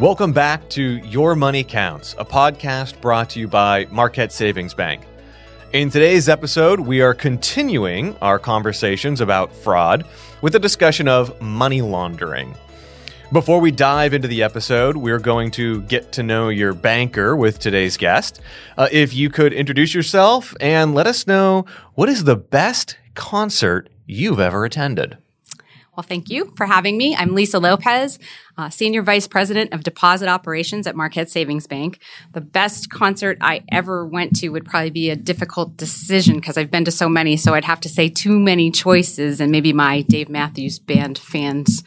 Welcome back to Your Money Counts, a podcast brought to you by Marquette Savings Bank. In today's episode, we are continuing our conversations about fraud with a discussion of money laundering. Before we dive into the episode, we're going to get to know your banker with today's guest. Uh, if you could introduce yourself and let us know what is the best concert you've ever attended. Well, thank you for having me. I'm Lisa Lopez, uh, Senior Vice President of Deposit Operations at Marquette Savings Bank. The best concert I ever went to would probably be a difficult decision because I've been to so many, so I'd have to say too many choices, and maybe my Dave Matthews Band fans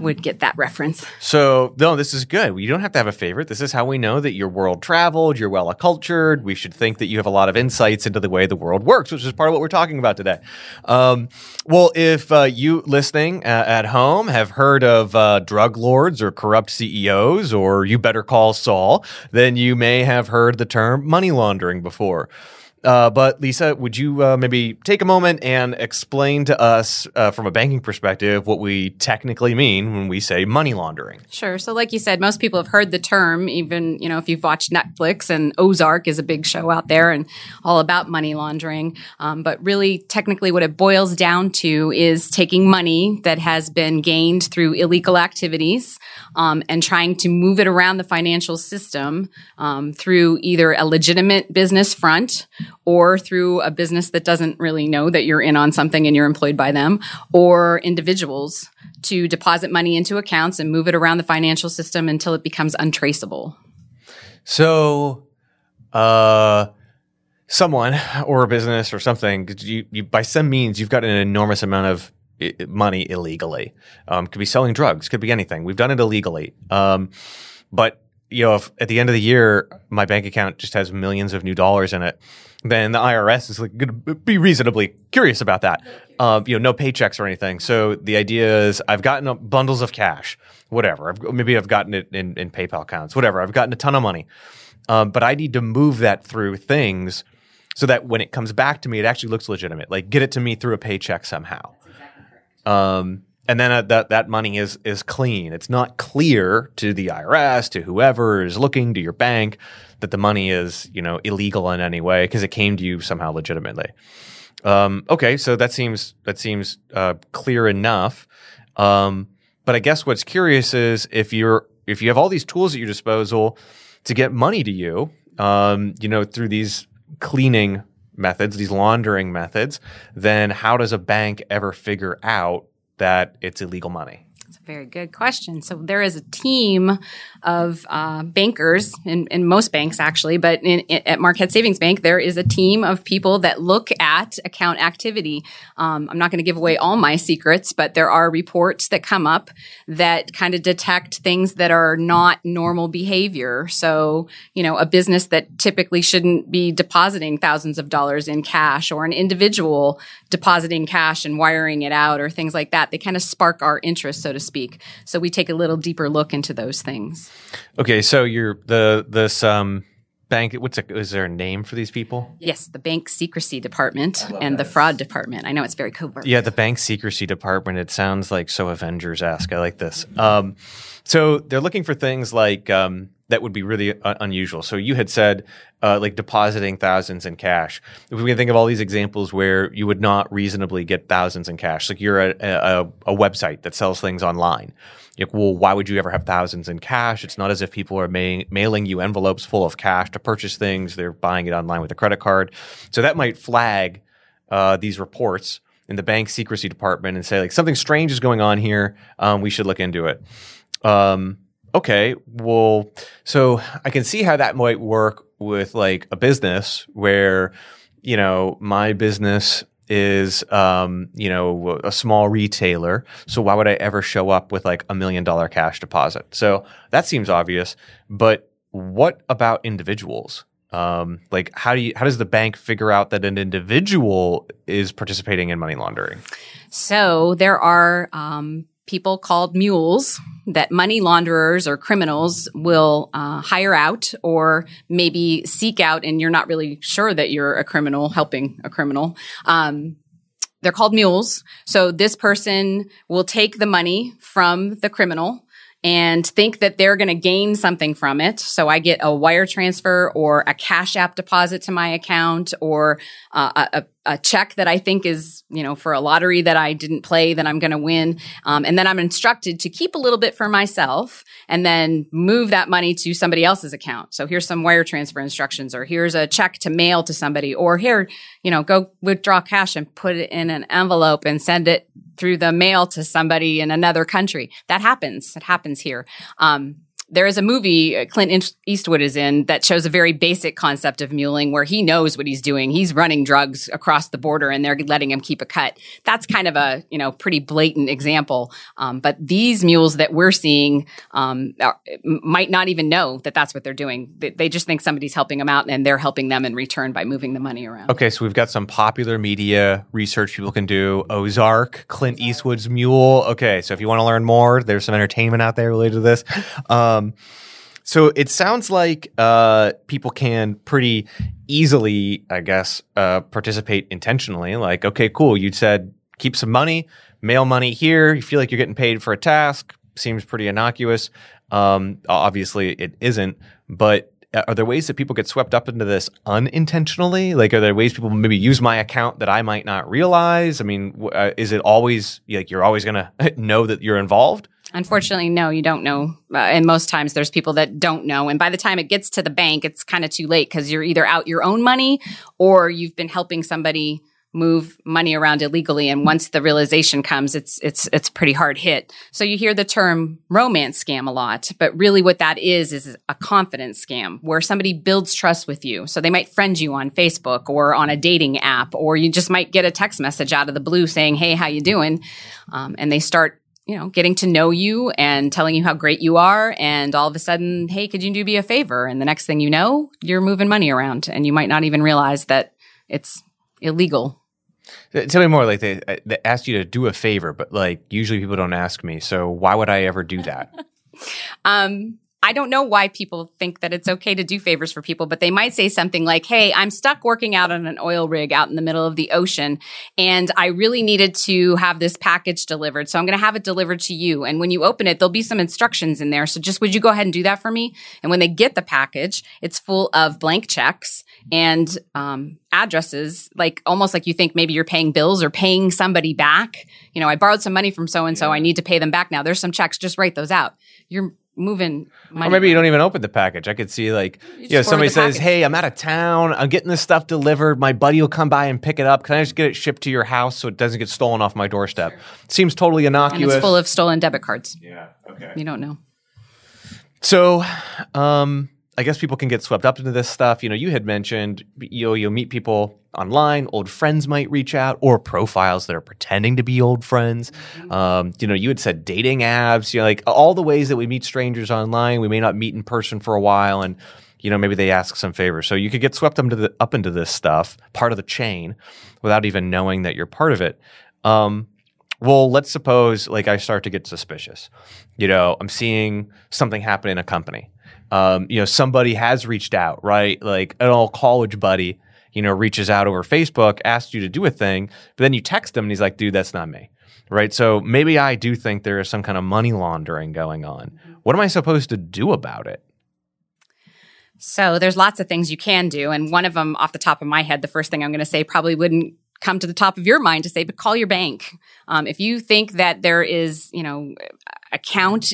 would get that reference. So, no, this is good. You don't have to have a favorite. This is how we know that you're world traveled, you're well acculturated. We should think that you have a lot of insights into the way the world works, which is part of what we're talking about today. Um, well, if uh, you listening uh, at home have heard of uh, drug lords or corrupt CEOs, or you better call Saul, then you may have heard the term money laundering before. Uh, but Lisa, would you uh, maybe take a moment and explain to us uh, from a banking perspective what we technically mean when we say money laundering? Sure. So, like you said, most people have heard the term. Even you know, if you've watched Netflix and Ozark is a big show out there and all about money laundering. Um, but really, technically, what it boils down to is taking money that has been gained through illegal activities um, and trying to move it around the financial system um, through either a legitimate business front or through a business that doesn't really know that you're in on something and you're employed by them, or individuals to deposit money into accounts and move it around the financial system until it becomes untraceable. So, uh, someone or a business or something, you, you, by some means, you've got an enormous amount of money illegally. Um, could be selling drugs, could be anything. We've done it illegally. Um, but you know, if at the end of the year my bank account just has millions of new dollars in it, then the IRS is like going to be reasonably curious about that. Uh, you know, no paychecks or anything. So the idea is I've gotten bundles of cash, whatever. I've, maybe I've gotten it in, in, PayPal accounts, whatever. I've gotten a ton of money, um, but I need to move that through things so that when it comes back to me, it actually looks legitimate. Like get it to me through a paycheck somehow. Um, and then uh, that that money is is clean. It's not clear to the IRS, to whoever is looking, to your bank, that the money is you know illegal in any way because it came to you somehow legitimately. Um, okay, so that seems that seems uh, clear enough. Um, but I guess what's curious is if you're if you have all these tools at your disposal to get money to you, um, you know, through these cleaning methods, these laundering methods, then how does a bank ever figure out that it's illegal money? That's a very good question. So there is a team of uh, bankers in, in, most banks, actually, but in, in, at Marquette Savings Bank, there is a team of people that look at account activity. Um, I'm not going to give away all my secrets, but there are reports that come up that kind of detect things that are not normal behavior. So, you know, a business that typically shouldn't be depositing thousands of dollars in cash or an individual depositing cash and wiring it out or things like that, they kind of spark our interest, so to speak. So we take a little deeper look into those things. Okay, so you're the this um bank what's a, is there a name for these people? Yes the bank secrecy department and the fraud department. I know it's very covert. Yeah the bank secrecy department. It sounds like so Avengers-esque i like this. Um, so they're looking for things like um, that would be really uh, unusual. So you had said uh, like depositing thousands in cash. If we can think of all these examples where you would not reasonably get thousands in cash, like you're a, a, a website that sells things online. Like, well, why would you ever have thousands in cash? It's not as if people are ma- mailing you envelopes full of cash to purchase things. They're buying it online with a credit card. So that might flag uh, these reports in the bank secrecy department and say like something strange is going on here. Um, we should look into it. Um, okay, well, so I can see how that might work with like a business where, you know, my business is, um, you know, a small retailer. So why would I ever show up with like a million dollar cash deposit? So that seems obvious. But what about individuals? Um, like how do you how does the bank figure out that an individual is participating in money laundering? So there are um, people called mules that money launderers or criminals will uh, hire out or maybe seek out, and you're not really sure that you're a criminal helping a criminal. Um, they're called mules. So this person will take the money from the criminal and think that they're going to gain something from it. So I get a wire transfer or a cash app deposit to my account or uh, a, a check that I think is, you know, for a lottery that I didn't play that I'm going to win. Um, and then I'm instructed to keep a little bit for myself and then move that money to somebody else's account. So here's some wire transfer instructions or here's a check to mail to somebody or here, you know, go withdraw cash and put it in an envelope and send it through the mail to somebody in another country. That happens. It happens here. Um, there is a movie uh, Clint Eastwood is in that shows a very basic concept of muling where he knows what he's doing. He's running drugs across the border and they're letting him keep a cut. That's kind of a, you know, pretty blatant example. Um, but these mules that we're seeing um, are, might not even know that that's what they're doing. They, they, just think somebody's helping them out and they're helping them in return by moving the money around. Okay, so we've got some popular media research people can do. Ozark, Clint Eastwood's mule. Okay, so if you want to learn more, there's some entertainment out there related to this. Um, um, so it sounds like uh, people can pretty easily, I guess, uh, participate intentionally. Like, okay, cool. You said keep some money, mail money here. You feel like you're getting paid for a task. Seems pretty innocuous. Um, obviously, it isn't. But uh, are there ways that people get swept up into this unintentionally? Like, are there ways people maybe use my account that I might not realize? I mean, uh, is it always like you're always going to know that you're involved? Unfortunately, no, you don't know. Uh, and most times there's people that don't know. And by the time it gets to the bank, it's kind of too late because you're either out your own money or you've been helping somebody move money around illegally and once the realization comes it's it's it's pretty hard hit so you hear the term romance scam a lot but really what that is is a confidence scam where somebody builds trust with you so they might friend you on facebook or on a dating app or you just might get a text message out of the blue saying hey how you doing um, and they start you know, getting to know you and telling you how great you are. And all of a sudden, hey, could you do me a favor? And the next thing you know, you're moving money around and you might not even realize that it's illegal. Tell me more. Like they, they asked you to do a favor, but like usually people don't ask me. So why would I ever do that? um, I don't know why people think that it's okay to do favors for people, but they might say something like, Hey, I'm stuck working out on an oil rig out in the middle of the ocean and I really needed to have this package delivered. So I'm going to have it delivered to you. And when you open it, there'll be some instructions in there. So just would you go ahead and do that for me? And when they get the package, it's full of blank checks and um, addresses, like almost like you think maybe you're paying bills or paying somebody back. You know, I borrowed some money from so and so. I need to pay them back now. There's some checks. Just write those out. You're moving money. Or maybe you don't even open the package. I could see like you, you know somebody says, package. "Hey, I'm out of town. I'm getting this stuff delivered. My buddy will come by and pick it up. Can I just get it shipped to your house so it doesn't get stolen off my doorstep?" Sure. Seems totally innocuous. And it's full of stolen debit cards. Yeah. Okay. You don't know. So, um, I guess people can get swept up into this stuff. You know, you had mentioned you know, you'll meet people online, old friends might reach out, or profiles that are pretending to be old friends. Mm-hmm. Um, you know, you had said dating apps. You know, like all the ways that we meet strangers online. We may not meet in person for a while, and you know, maybe they ask some favors. So you could get swept into the, up into this stuff, part of the chain, without even knowing that you're part of it. Um, well, let's suppose like I start to get suspicious. You know, I'm seeing something happen in a company um, you know, somebody has reached out, right? Like an old college buddy, you know, reaches out over Facebook, asks you to do a thing, but then you text him and he's like, dude, that's not me. Right. So maybe I do think there is some kind of money laundering going on. What am I supposed to do about it? So there's lots of things you can do. And one of them off the top of my head, the first thing I'm going to say probably wouldn't come to the top of your mind to say, but call your bank. Um, if you think that there is, you know, account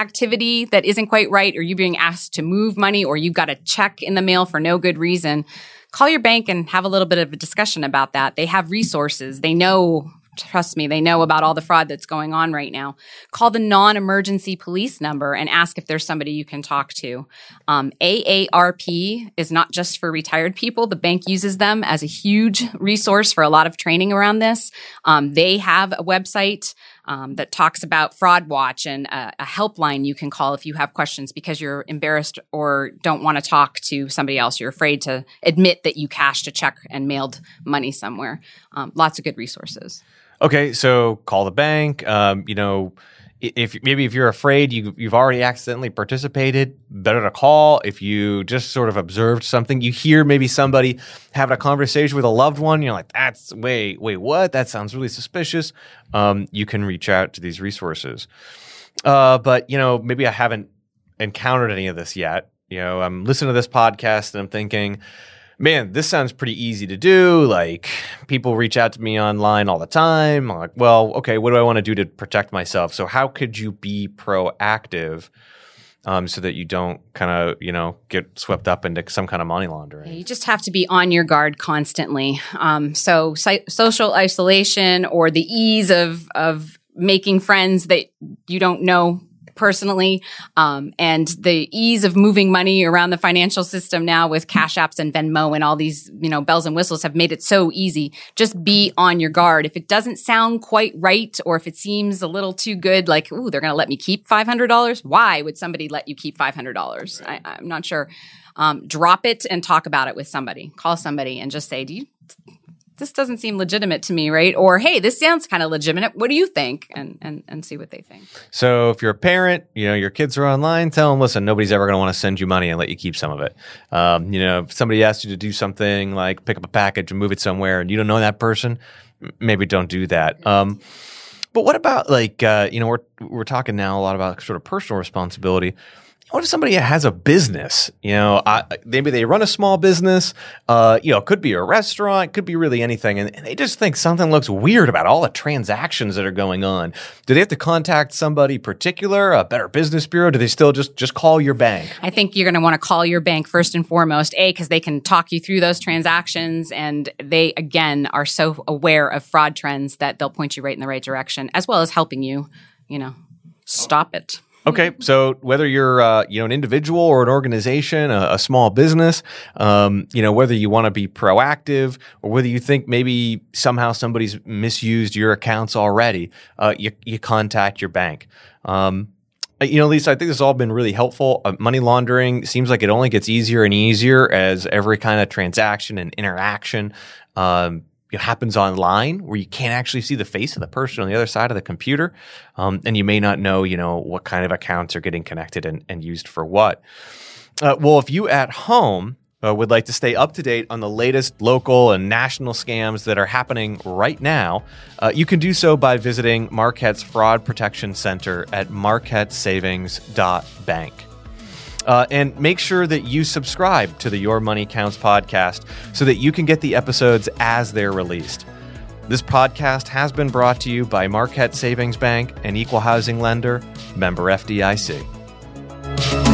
activity that isn't quite right, or you being asked to move money, or you've got a check in the mail for no good reason, call your bank and have a little bit of a discussion about that. They have resources. They know trust me, they know about all the fraud that's going on right now. Call the non emergency police number and ask if there's somebody you can talk to. Um, AARP is not just for retired people, the bank uses them as a huge resource for a lot of training around this. Um, they have a website. Um, that talks about Fraud Watch and a, a, helpline you can call if you have questions because you're embarrassed or don't want to talk to somebody else. You're afraid to admit that you cashed a check and mailed money somewhere. Um, lots of good resources. Okay, so call the bank. Um, you know, if maybe if you're afraid you you've already accidentally participated, better to call. If you just sort of observed something, you hear maybe somebody having a conversation with a loved one, you're like, "That's wait, wait, what? That sounds really suspicious." Um, you can reach out to these resources. uh, but you know, maybe I haven't encountered any of this yet. You know, I'm listening to this podcast and I'm thinking, man, this sounds pretty easy to do. Like people reach out to me online all the time. I'm like, well, okay, what do I want to do to protect myself? So how could you be proactive? Um, so that you don't kind of, you know, get swept up into some kind of money laundering. You just have to be on your guard constantly. Um, so si- social isolation or the ease of of making friends that you don't know personally, um, and the ease of moving money around the financial system now with Cash Apps and Venmo and all these, you know, bells and whistles have made it so easy. Just be on your guard. If it doesn't sound quite right, or if it seems a little too good, like, ooh, they're going to let me keep five hundred dollars. Why would somebody let you keep five hundred dollars? Right. I'm not sure. Um, drop it and talk about it with somebody. Call somebody and just say, "Do you this doesn't seem legitimate to me, right? Or hey, this sounds kind of legitimate. What do you think? And and and see what they think. So if you're a parent, you know your kids are online. Tell them, listen, nobody's ever going to want to send you money and let you keep some of it. Um, you know, if somebody asks you to do something like pick up a package and move it somewhere, and you don't know that person, maybe don't do that. Um, but what about like uh, you know we're we're talking now a lot about sort of personal responsibility what if somebody has a business? You know, I, maybe they run a small business. Uh, you know, it could be a restaurant, could be really anything, and, and, they just think something looks weird about all the transactions that are going on. Do they have to contact somebody particular, a Better Business Bureau? Do they still just just call your bank? I think you're going to want to call your bank first and foremost. A, because they can talk you through those transactions, and they again are so aware of fraud trends that they'll point you right in the right direction, as well as helping you. You know, stop it. Okay, so whether you're uh, you know an individual or an organization, a, a small business, um, you know whether you want to be proactive or whether you think maybe somehow somebody's misused your accounts already, uh, you you contact your bank. Um, uh, you know, Lisa, I think this has all been really helpful. Uh, money laundering seems like it only gets easier and easier as every kind of transaction and interaction um, you know, happens online where you can't actually see the face of the person on the other side of the computer. Um, and you may not know, you know, what kind of accounts are getting connected and, and used for what. Uh, well, if you at home uh, would like to stay up to date on the latest local and national scams that are happening right now, uh, you can do so by visiting Marquette's Fraud Protection Center at marquettesavings.bank. Uh, and make sure that you subscribe to the Your Money Counts podcast so that you can get the episodes as they're released. This podcast has been brought to you by Marquette Savings Bank, an equal housing lender, member FDIC.